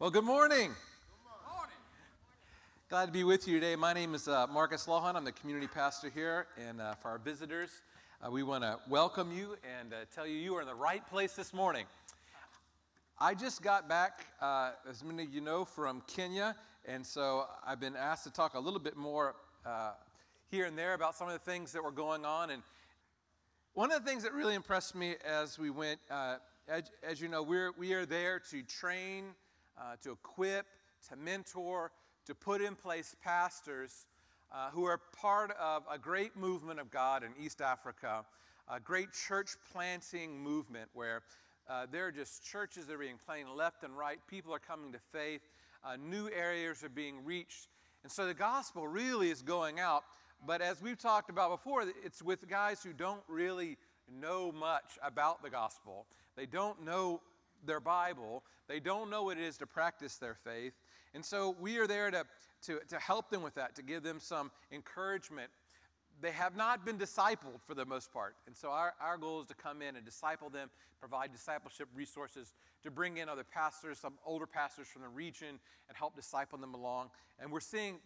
Well, good morning. Good morning. Glad to be with you today. My name is uh, Marcus Lohan. I'm the community pastor here. And uh, for our visitors, uh, we want to welcome you and uh, tell you you are in the right place this morning. I just got back, uh, as many of you know, from Kenya. And so I've been asked to talk a little bit more uh, here and there about some of the things that were going on. And one of the things that really impressed me as we went, as, as, you know, we're, we are there to train uh, to equip, to mentor, to put in place pastors uh, who are part of a great movement of God in East Africa, a great church planting movement where uh, there are just churches that are being planted left and right. People are coming to faith. Uh, new areas are being reached. And so the gospel really is going out. But as we've talked about before, it's with guys who don't really know much about the gospel. They don't know their Bible. They don't know what it is to practice their faith. And so we are there to, to, to help them with that, to give them some encouragement. They have not been discipled for the most part. And so our, our goal is to come in and disciple them, provide discipleship resources, to bring in other pastors, some older pastors from the region, and help disciple them along. And we're seeing,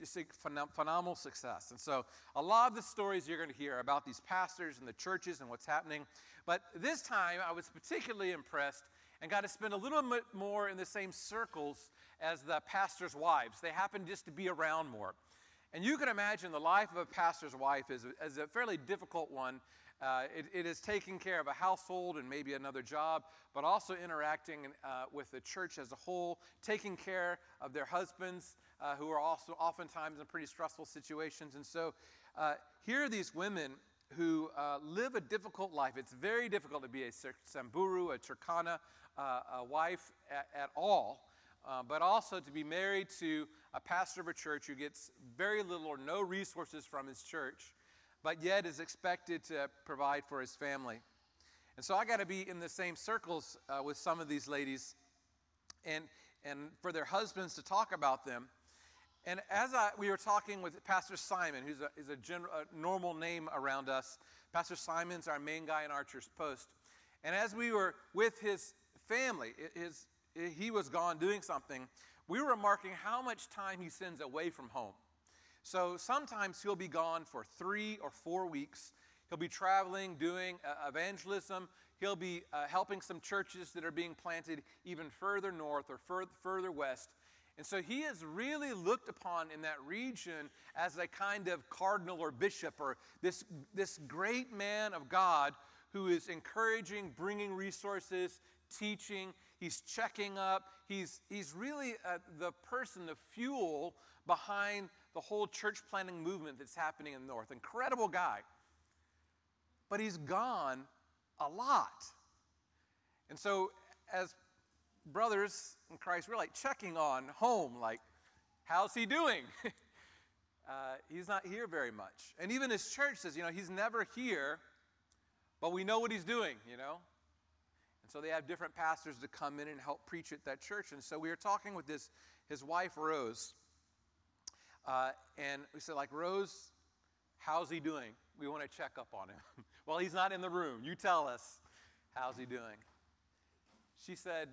phenomenal success. And so a lot of the stories you're going to hear about these pastors and the churches and what's happening. But this time I was particularly impressed and got to spend a little bit more in the same circles as the pastor's wives. They happen just to be around more. And you can imagine the life of a pastor's wife is, is a fairly difficult one. Uh, it, it is taking care of a household and maybe another job, but also interacting uh, with the church as a whole, taking care of their husbands uh, who are also oftentimes in pretty stressful situations. And so uh, here are these women who uh, live a difficult life. It's very difficult to be a Samburu, a Turkana, uh, a wife at, at all, uh, but also to be married to a pastor of a church who gets very little or no resources from his church, but yet is expected to provide for his family. And so I got to be in the same circles uh, with some of these ladies and, and for their husbands to talk about them. And as I, we were talking with Pastor Simon, who's a, is a, general, a normal name around us, Pastor Simon's our main guy in Archer's Post. And as we were with his family, his, he was gone doing something, we were remarking how much time he spends away from home. So sometimes he'll be gone for three or four weeks. He'll be traveling, doing uh, evangelism. He'll be uh, helping some churches that are being planted even further north or fur- further west. And so he is really looked upon in that region as a kind of cardinal or bishop or this, this great man of God who is encouraging, bringing resources, teaching, he's checking up. He's, he's really uh, the person, the fuel behind the whole church planting movement that's happening in the North. Incredible guy. But he's gone a lot. And so, as brothers in Christ, we're like checking on home, like, how's he doing? uh, he's not here very much. And even his church says, you know, he's never here, but we know what he's doing, you know? And so they have different pastors to come in and help preach at that church. And so we were talking with this, his wife, Rose. Uh, and we said, like, Rose, how's he doing? We want to check up on him. well, he's not in the room. You tell us, how's he doing? She said,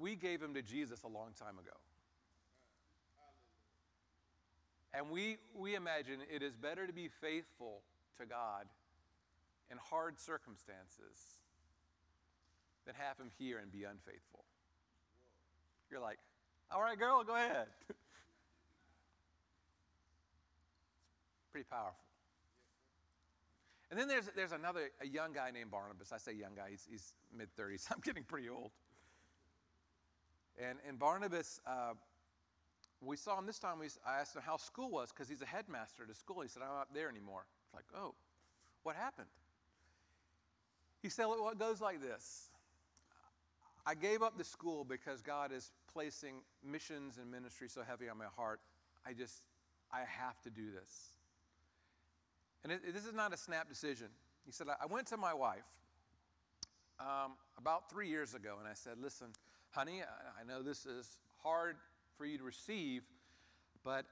we gave him to Jesus a long time ago. And we, we imagine it is better to be faithful to God in hard circumstances than have him here and be unfaithful. You're like, all right, girl, go ahead. Pretty powerful. And then there's, there's another, a young guy named Barnabas. I say young guy, he's, he's mid 30s. I'm getting pretty old. And, and Barnabas, uh, we saw him this time. We, I asked him how school was because he's a headmaster at a school. He said, I'm not there anymore. It's like, oh, what happened? He said, well, it goes like this I gave up the school because God is placing missions and ministry so heavy on my heart. I just, I have to do this. And it, this is not a snap decision. He said, I went to my wife um, about three years ago and I said, listen, honey, I know this is hard for you to receive, but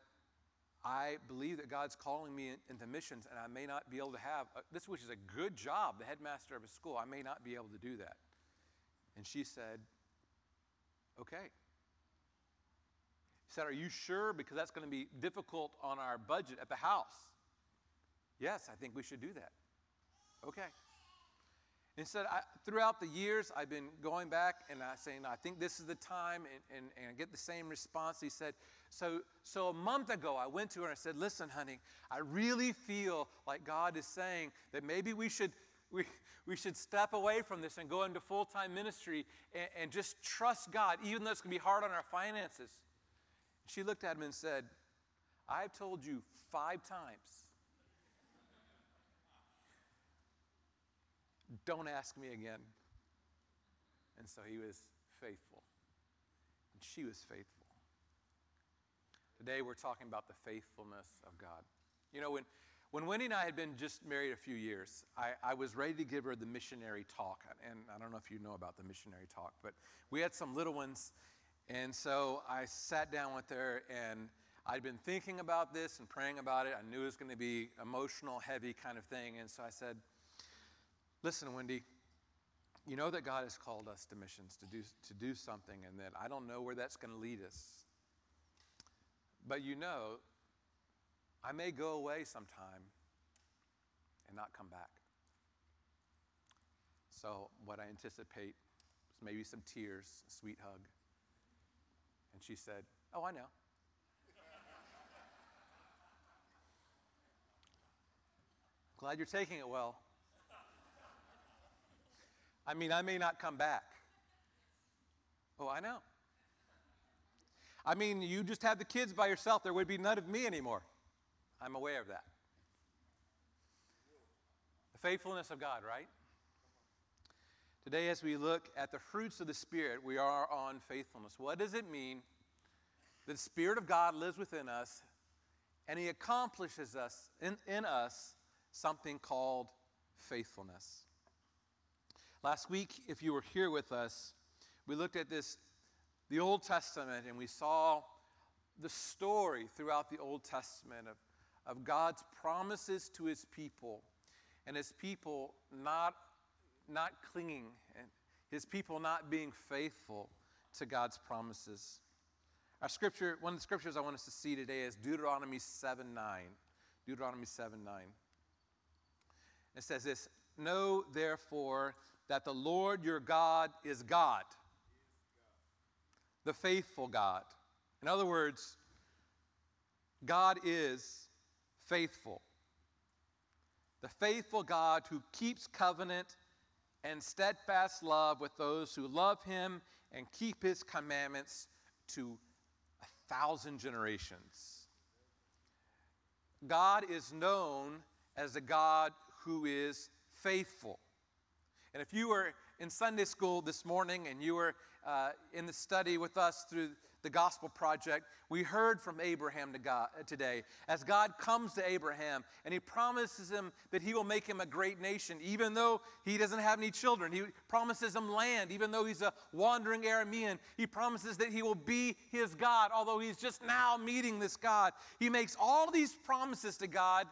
I believe that God's calling me into missions, and I may not be able to have uh, this, which is a good job, the headmaster of a school. I may not be able to do that. And she said, Okay. said, Are you sure? Because that's going to be difficult on our budget at the house. Yes, I think we should do that. Okay. And I, throughout the years, I've been going back and I saying, I think this is the time, and, and, and I get the same response. He said, so, so a month ago, I went to her and I said, Listen, honey, I really feel like God is saying that maybe we should, we, we should step away from this and go into full time ministry and, and just trust God, even though it's going to be hard on our finances. She looked at him and said, I've told you five times Don't ask me again. And so he was faithful. And she was faithful. Today we're talking about the faithfulness of God. You know, when, when Wendy and I had been just married a few years, I, I was ready to give her the missionary talk. And I don't know if you know about the missionary talk, but we had some little ones. And so I sat down with her and I'd been thinking about this and praying about it. I knew it was going to be emotional, heavy kind of thing. And so I said, Listen, Wendy, you know that God has called us to missions to do, to do something, and that I don't know where that's going to lead us. But you know, I may go away sometime and not come back. So, what I anticipate is maybe some tears, a sweet hug. And she said, Oh, I know. Glad you're taking it well. I mean, I may not come back. Oh, I know. I mean, you just have the kids by yourself, there would be none of me anymore. I'm aware of that. The faithfulness of God, right? Today, as we look at the fruits of the Spirit, we are on faithfulness. What does it mean that the Spirit of God lives within us and He accomplishes us in, in us something called faithfulness? Last week, if you were here with us, we looked at this, the Old Testament, and we saw the story throughout the Old Testament of, of God's promises to his people and his people not, not clinging and his people not being faithful to God's promises. Our scripture, one of the scriptures I want us to see today is Deuteronomy 7 9. Deuteronomy 7 9. It says this Know therefore that the Lord your God is God, the faithful God. In other words, God is faithful. The faithful God who keeps covenant and steadfast love with those who love him and keep his commandments to a thousand generations. God is known as a God who is faithful. And if you were in Sunday school this morning and you were uh, in the study with us through the Gospel Project, we heard from Abraham to God, uh, today. As God comes to Abraham and he promises him that he will make him a great nation, even though he doesn't have any children. He promises him land, even though he's a wandering Aramean. He promises that he will be his God, although he's just now meeting this God. He makes all these promises to God,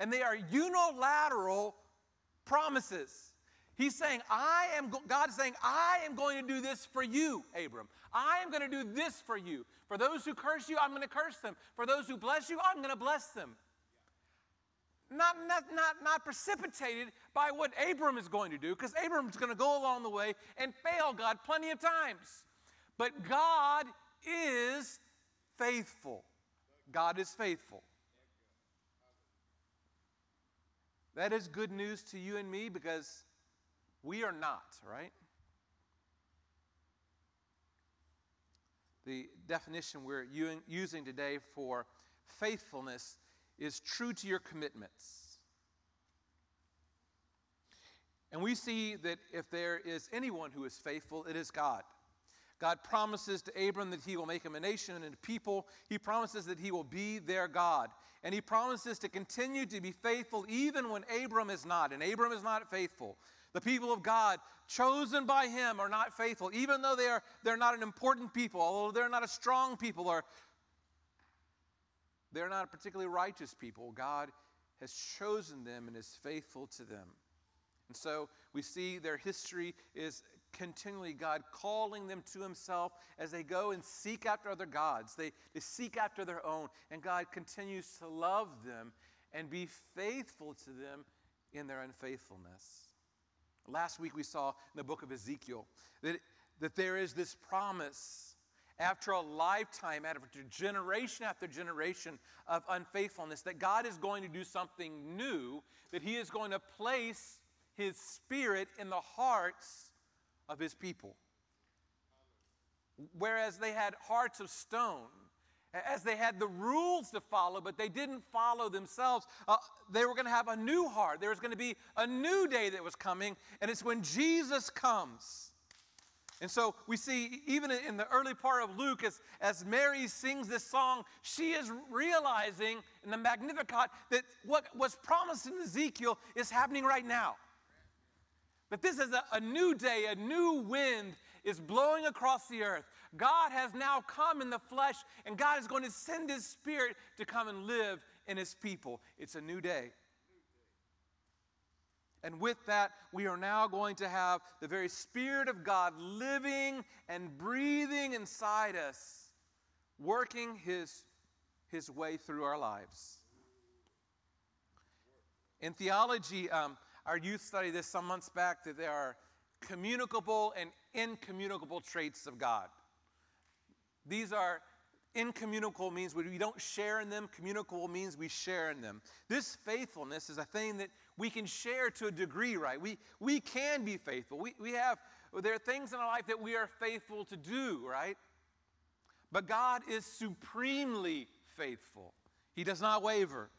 and they are unilateral promises. He's saying, I am, God is saying, I am going to do this for you, Abram. I am going to do this for you. For those who curse you, I'm going to curse them. For those who bless you, I'm going to bless them. Not, not, not, not precipitated by what Abram is going to do, because Abram's going to go along the way and fail God plenty of times. But God is faithful. God is faithful. That is good news to you and me because we are not, right? The definition we're using today for faithfulness is true to your commitments. And we see that if there is anyone who is faithful, it is God. God promises to Abram that he will make him a nation and a people. He promises that he will be their God. And he promises to continue to be faithful even when Abram is not. And Abram is not faithful. The people of God, chosen by Him, are not faithful, even though they are, they're not an important people, although they're not a strong people, or they're not a particularly righteous people. God has chosen them and is faithful to them. And so we see their history is continually God calling them to Himself as they go and seek after other gods. They, they seek after their own, and God continues to love them and be faithful to them in their unfaithfulness. Last week we saw in the book of Ezekiel that, that there is this promise after a lifetime, after generation after generation of unfaithfulness, that God is going to do something new, that He is going to place His Spirit in the hearts of His people. Whereas they had hearts of stone, as they had the rules to follow, but they didn't follow themselves. Uh, they were going to have a new heart. There was going to be a new day that was coming, and it's when Jesus comes. And so we see, even in the early part of Luke, as, as Mary sings this song, she is realizing in the Magnificat that what was promised in Ezekiel is happening right now. That this is a, a new day, a new wind is blowing across the earth. God has now come in the flesh, and God is going to send His Spirit to come and live in His people. It's a new day. And with that, we are now going to have the very Spirit of God living and breathing inside us, working His, his way through our lives. In theology, um, our youth studied this some months back that there are communicable and incommunicable traits of God. These are incommunicable means we don't share in them, communicable means we share in them. This faithfulness is a thing that we can share to a degree, right? We, we can be faithful. We, we have, there are things in our life that we are faithful to do, right? But God is supremely faithful, He does not waver.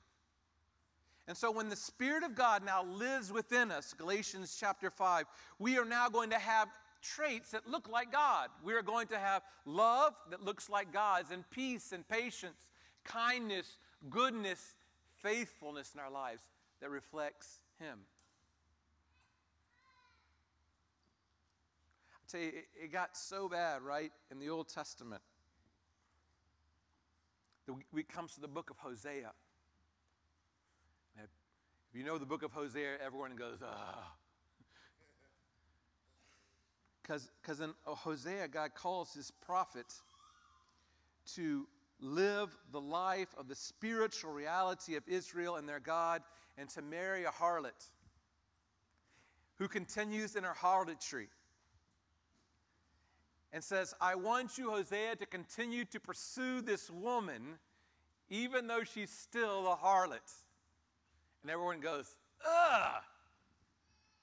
And so when the Spirit of God now lives within us, Galatians chapter 5, we are now going to have traits that look like God. We are going to have love that looks like God's, and peace and patience, kindness, goodness, faithfulness in our lives that reflects Him. I tell you, it, it got so bad, right, in the Old Testament. That we, comes to the book of Hosea. If you know the book of Hosea, everyone goes, ah. Because in uh, Hosea, God calls his prophet to live the life of the spiritual reality of Israel and their God and to marry a harlot who continues in her harlotry and says, I want you, Hosea, to continue to pursue this woman even though she's still a harlot. And everyone goes, ugh.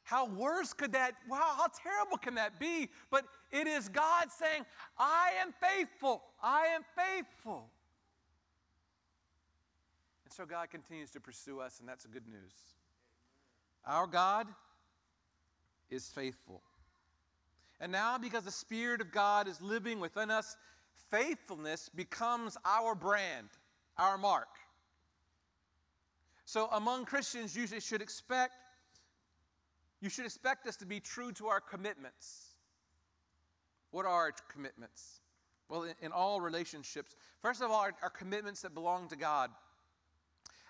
How worse could that, wow, how terrible can that be? But it is God saying, I am faithful. I am faithful. And so God continues to pursue us, and that's good news. Our God is faithful. And now, because the Spirit of God is living within us, faithfulness becomes our brand, our mark. So, among Christians, you should expect you should expect us to be true to our commitments. What are our commitments? Well, in, in all relationships, first of all, our, our commitments that belong to God.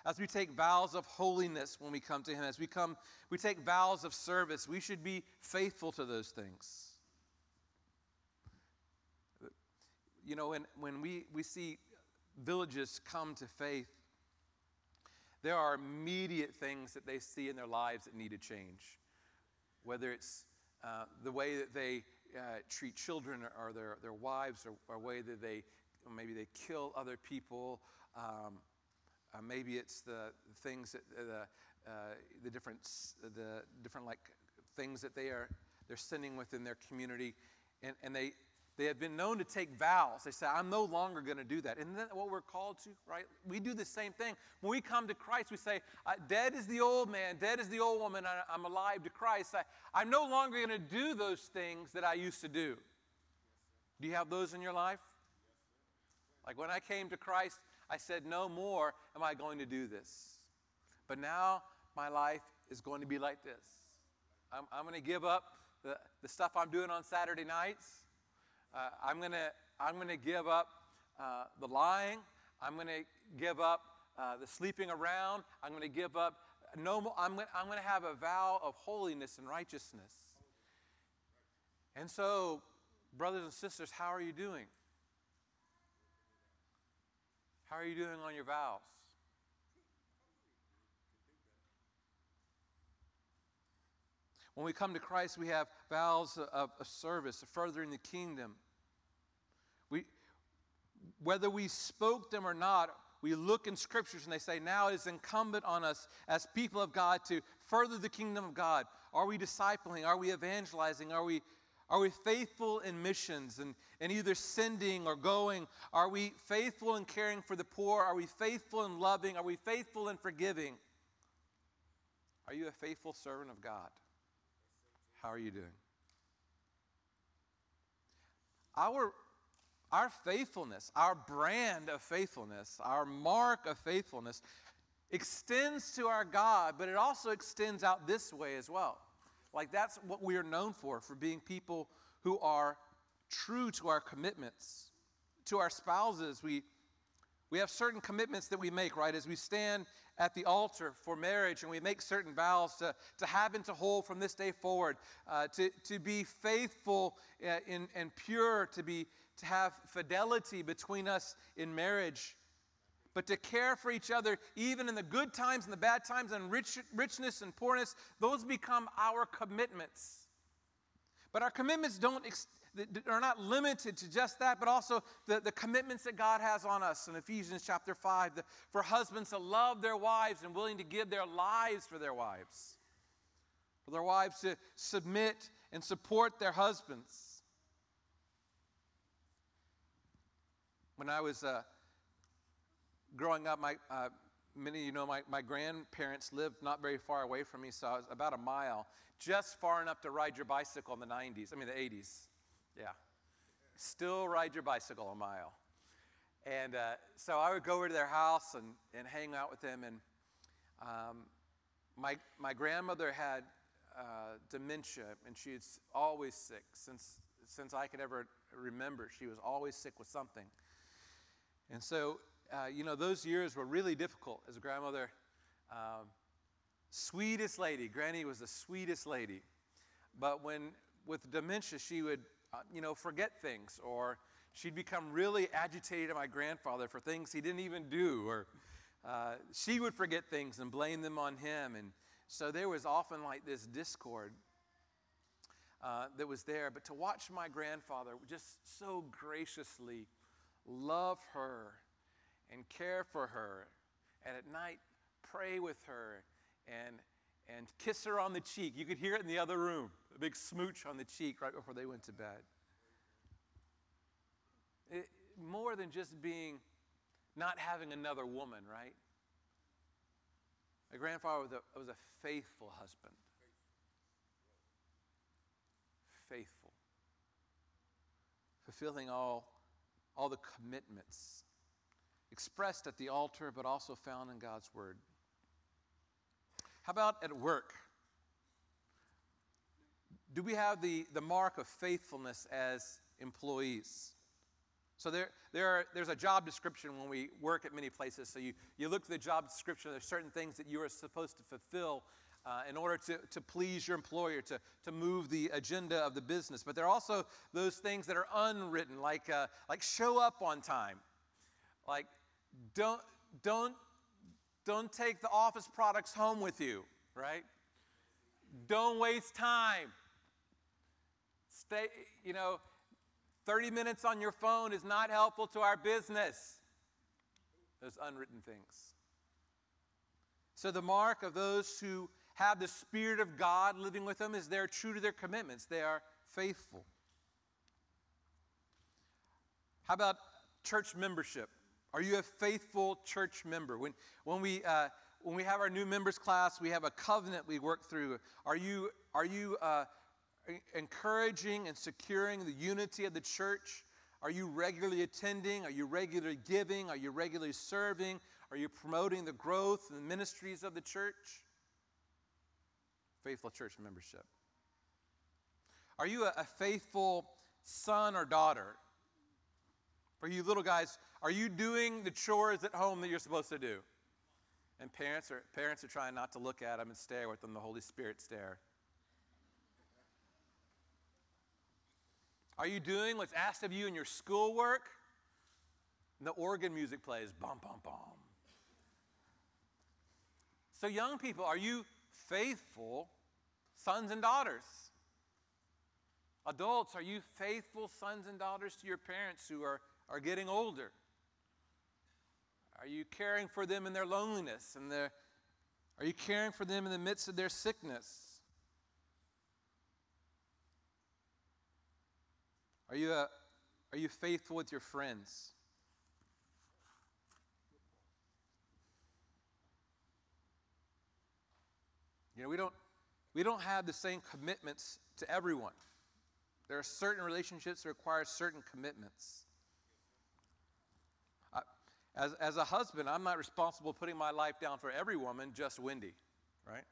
As we take vows of holiness when we come to Him, as we come, we take vows of service, we should be faithful to those things. You know, when, when we, we see villages come to faith, there are immediate things that they see in their lives that need to change whether it's uh, the way that they uh, treat children or, their, their wives or, or way that they maybe they kill other people um, uh, maybe it's the things that uh, the, uh, the different the different like things that they are they're sinning within their community and, and they they have been known to take vows. They say, I'm no longer going to do that. Isn't that what we're called to, right? We do the same thing. When we come to Christ, we say, uh, Dead is the old man, dead is the old woman, I'm alive to Christ. I, am no longer going to do those things that I used to do. Do you have those in your life? Like when I came to Christ, I said, No more am I going to do this. But now my life is going to be like this. I'm, I'm going to give up the, the stuff I'm doing on Saturday nights. Uh, I'm going to I'm going to give up uh, the lying. I'm going to give up uh, the sleeping around. I'm going to give up no. I'm going, I'm going to have a vow of holiness and righteousness. And so, brothers and sisters, how are you doing? How are you doing on your vows? When we come to Christ, we have vows of, of service, of furthering the kingdom. Whether we spoke them or not, we look in scriptures and they say now it is incumbent on us as people of God to further the kingdom of God. Are we discipling? Are we evangelizing? Are we, are we faithful in missions and, and either sending or going? Are we faithful in caring for the poor? Are we faithful in loving? Are we faithful in forgiving? Are you a faithful servant of God? How are you doing? Our our faithfulness, our brand of faithfulness, our mark of faithfulness extends to our God, but it also extends out this way as well. Like that's what we are known for, for being people who are true to our commitments. To our spouses, we, we have certain commitments that we make, right? As we stand at the altar for marriage and we make certain vows to, to have and to hold from this day forward, uh, to, to be faithful uh, in, and pure, to be to have fidelity between us in marriage, but to care for each other, even in the good times and the bad times, and rich, richness and poorness, those become our commitments. But our commitments don't ex- are not limited to just that, but also the, the commitments that God has on us. In Ephesians chapter 5 the, for husbands to love their wives and willing to give their lives for their wives, for their wives to submit and support their husbands When I was uh, growing up, my, uh, many of you know my, my grandparents lived not very far away from me, so I was about a mile, just far enough to ride your bicycle in the 90s, I mean the 80s. Yeah. Still ride your bicycle a mile. And uh, so I would go over to their house and, and hang out with them. And um, my, my grandmother had uh, dementia, and she's always sick. Since, since I could ever remember, she was always sick with something. And so, uh, you know, those years were really difficult as a grandmother. Um, sweetest lady. Granny was the sweetest lady. But when, with dementia, she would, uh, you know, forget things or she'd become really agitated at my grandfather for things he didn't even do or uh, she would forget things and blame them on him. And so there was often like this discord uh, that was there. But to watch my grandfather just so graciously love her and care for her, and at night pray with her and, and kiss her on the cheek. You could hear it in the other room, a big smooch on the cheek right before they went to bed. It, more than just being, not having another woman, right? My grandfather was a, was a faithful husband. Faithful. Fulfilling all all the commitments expressed at the altar, but also found in God's Word. How about at work? Do we have the, the mark of faithfulness as employees? So there, there are, there's a job description when we work at many places. So you, you look at the job description, there's certain things that you are supposed to fulfill uh, in order to, to please your employer, to, to move the agenda of the business. But there are also those things that are unwritten, like, uh, like show up on time. Like don't, don't, don't take the office products home with you, right? Don't waste time. Stay, you know, 30 minutes on your phone is not helpful to our business. Those unwritten things. So, the mark of those who have the Spirit of God living with them is they're true to their commitments, they are faithful. How about church membership? Are you a faithful church member? When, when, we, uh, when we have our new members class, we have a covenant we work through. Are you, are you uh, encouraging and securing the unity of the church? Are you regularly attending? Are you regularly giving? Are you regularly serving? Are you promoting the growth and the ministries of the church? Faithful church membership? Are you a, a faithful son or daughter? For you little guys, are you doing the chores at home that you're supposed to do? And parents are, parents are trying not to look at them and stare with them, the Holy Spirit stare. Are you doing what's asked of you in your schoolwork? And the organ music plays, bum, bum, bum. So, young people, are you faithful sons and daughters? Adults, are you faithful sons and daughters to your parents who are, are getting older? Are you caring for them in their loneliness and their are you caring for them in the midst of their sickness? Are you, a, are you faithful with your friends? You know, we don't, we don't have the same commitments to everyone. There are certain relationships that require certain commitments. As, as a husband, I'm not responsible putting my life down for every woman, just Wendy, right?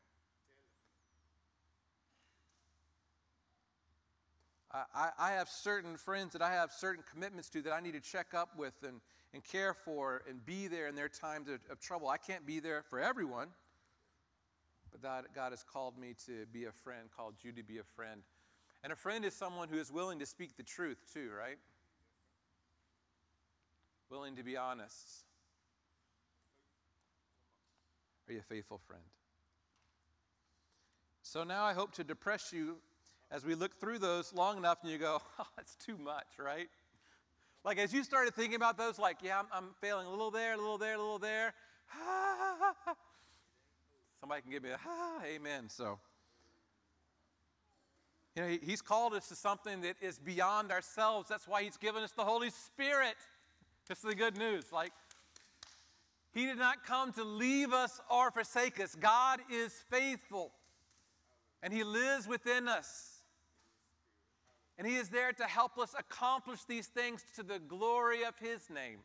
I, I have certain friends that I have certain commitments to that I need to check up with and, and care for and be there in their times of, of trouble. I can't be there for everyone, but God, God has called me to be a friend, called you to be a friend. And a friend is someone who is willing to speak the truth, too, right? Willing to be honest. Are you a faithful friend? So now I hope to depress you as we look through those long enough and you go, oh, that's too much, right? Like as you started thinking about those, like, yeah, I'm, I'm failing a little there, a little there, a little there. Somebody can give me a ah, amen. So, you know, he, he's called us to something that is beyond ourselves. That's why he's given us the Holy Spirit. This is the good news. Like, he did not come to leave us or forsake us. God is faithful, and he lives within us. And He is there to help us accomplish these things to the glory of His name.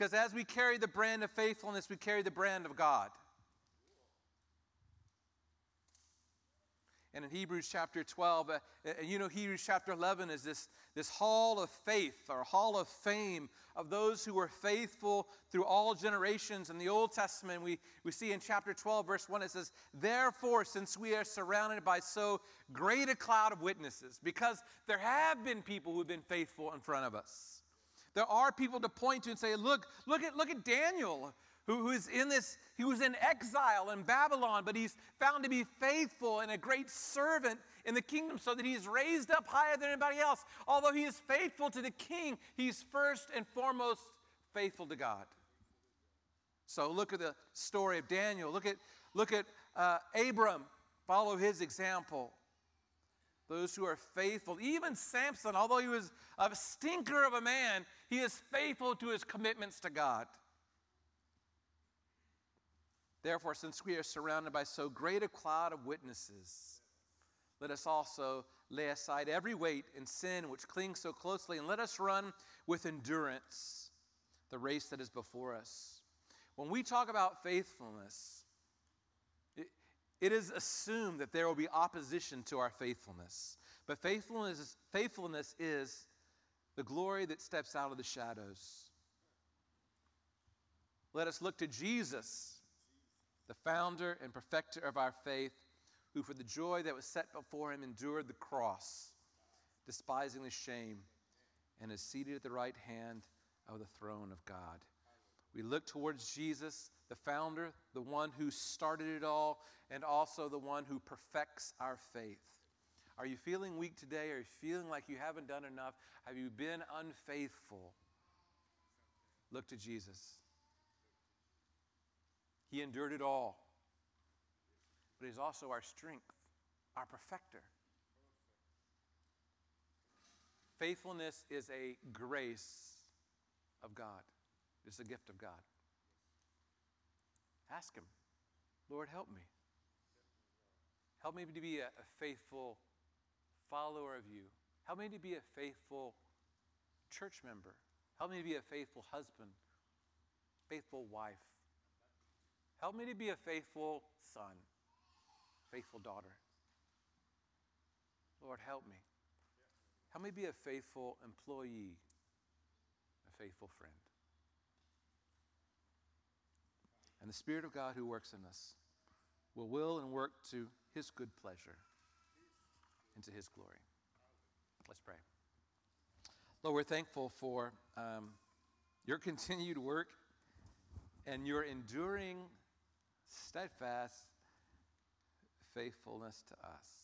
Because as we carry the brand of faithfulness, we carry the brand of God. And in Hebrews chapter 12, uh, and you know, Hebrews chapter 11 is this, this hall of faith or hall of fame of those who were faithful through all generations. In the Old Testament, we, we see in chapter 12, verse 1, it says, Therefore, since we are surrounded by so great a cloud of witnesses, because there have been people who have been faithful in front of us. There are people to point to and say, Look, look at, look at Daniel who, who is in this, he was in exile in Babylon, but he's found to be faithful and a great servant in the kingdom so that he's raised up higher than anybody else. Although he is faithful to the king, he's first and foremost faithful to God. So look at the story of Daniel. Look at, look at uh, Abram. Follow his example. Those who are faithful. Even Samson, although he was a stinker of a man, he is faithful to his commitments to God. Therefore, since we are surrounded by so great a cloud of witnesses, let us also lay aside every weight and sin which clings so closely, and let us run with endurance the race that is before us. When we talk about faithfulness, it, it is assumed that there will be opposition to our faithfulness. But faithfulness, faithfulness is the glory that steps out of the shadows. Let us look to Jesus the founder and perfecter of our faith, who for the joy that was set before him endured the cross, despising the shame, and is seated at the right hand of the throne of God. We look towards Jesus, the founder, the one who started it all, and also the one who perfects our faith. Are you feeling weak today? Are you feeling like you haven't done enough? Have you been unfaithful? Look to Jesus. He endured it all. But He's also our strength, our perfecter. Faithfulness is a grace of God, it's a gift of God. Ask Him, Lord, help me. Help me to be a, a faithful follower of you. Help me to be a faithful church member. Help me to be a faithful husband, faithful wife. Help me to be a faithful son, faithful daughter. Lord, help me. Help me be a faithful employee, a faithful friend. And the Spirit of God who works in us will will and work to his good pleasure and to his glory. Let's pray. Lord, we're thankful for um, your continued work and your enduring, steadfast faithfulness to us.